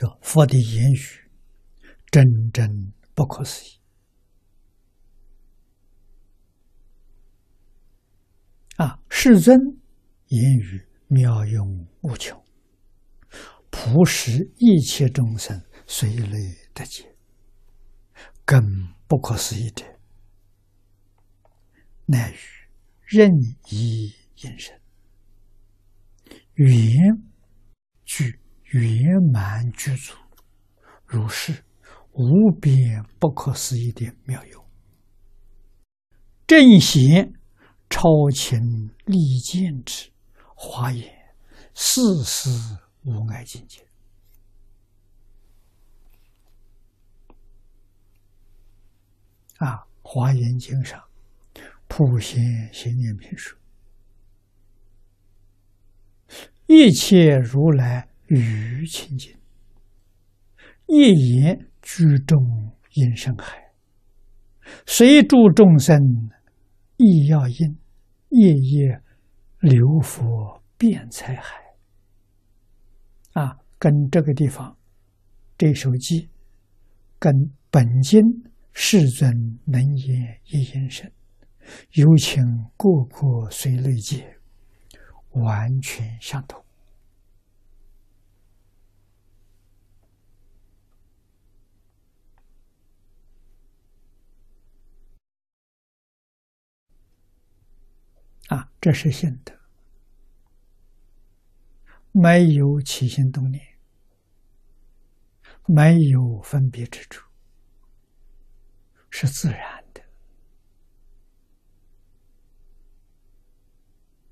说佛的言语真真不可思议啊！世尊言语妙用无穷，普使一切众生随类得解。更不可思议者，乃于任意应身，圆具圆满具足，如是无边不可思议的妙用，正邪超情利见之华严，世事无碍境界。啊，《华严经》上普贤行念品说：“一切如来语清净，一言居中应声海，随诸众生亦要因，夜夜流佛遍财海。”啊，跟这个地方这首偈，跟本经。世尊能言一言声，有情个个随类解，完全相同。啊，这是心得，没有起心动念，没有分别之处。是自然的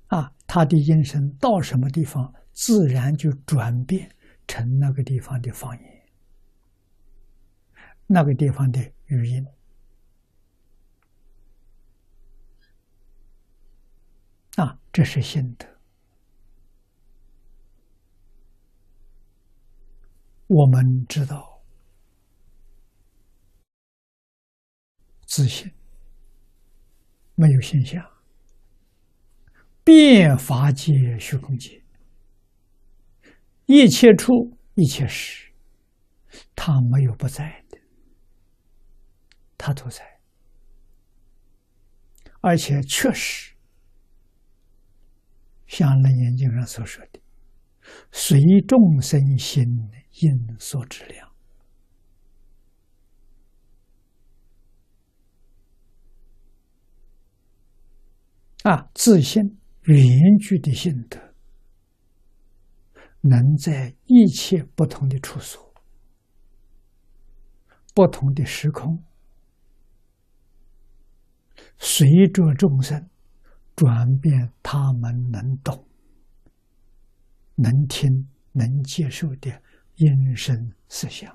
啊，他的音声到什么地方，自然就转变成那个地方的方言，那个地方的语音啊，这是心得。我们知道。自信，没有现象，变法界虚空界，一切处一切时，他没有不在的，他都在，而且确实，像《楞严经》上所说的，随众生心应所知量。啊，自信圆具的心得，能在一切不同的处所、不同的时空，随着众生转变，他们能懂、能听、能接受的因声思想。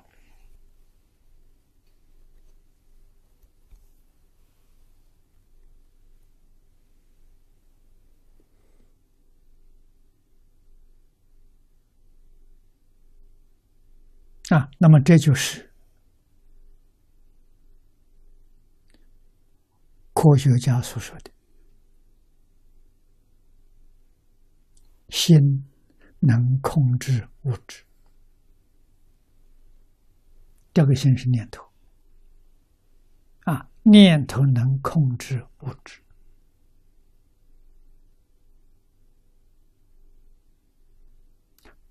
啊，那么这就是科学家所说的“心能控制物质”。这个“心”是念头，啊，念头能控制物质。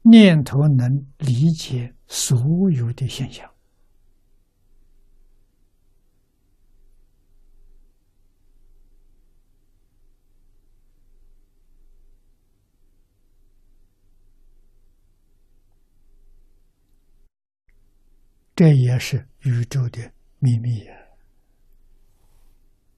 念头能理解所有的现象，这也是宇宙的秘密呀。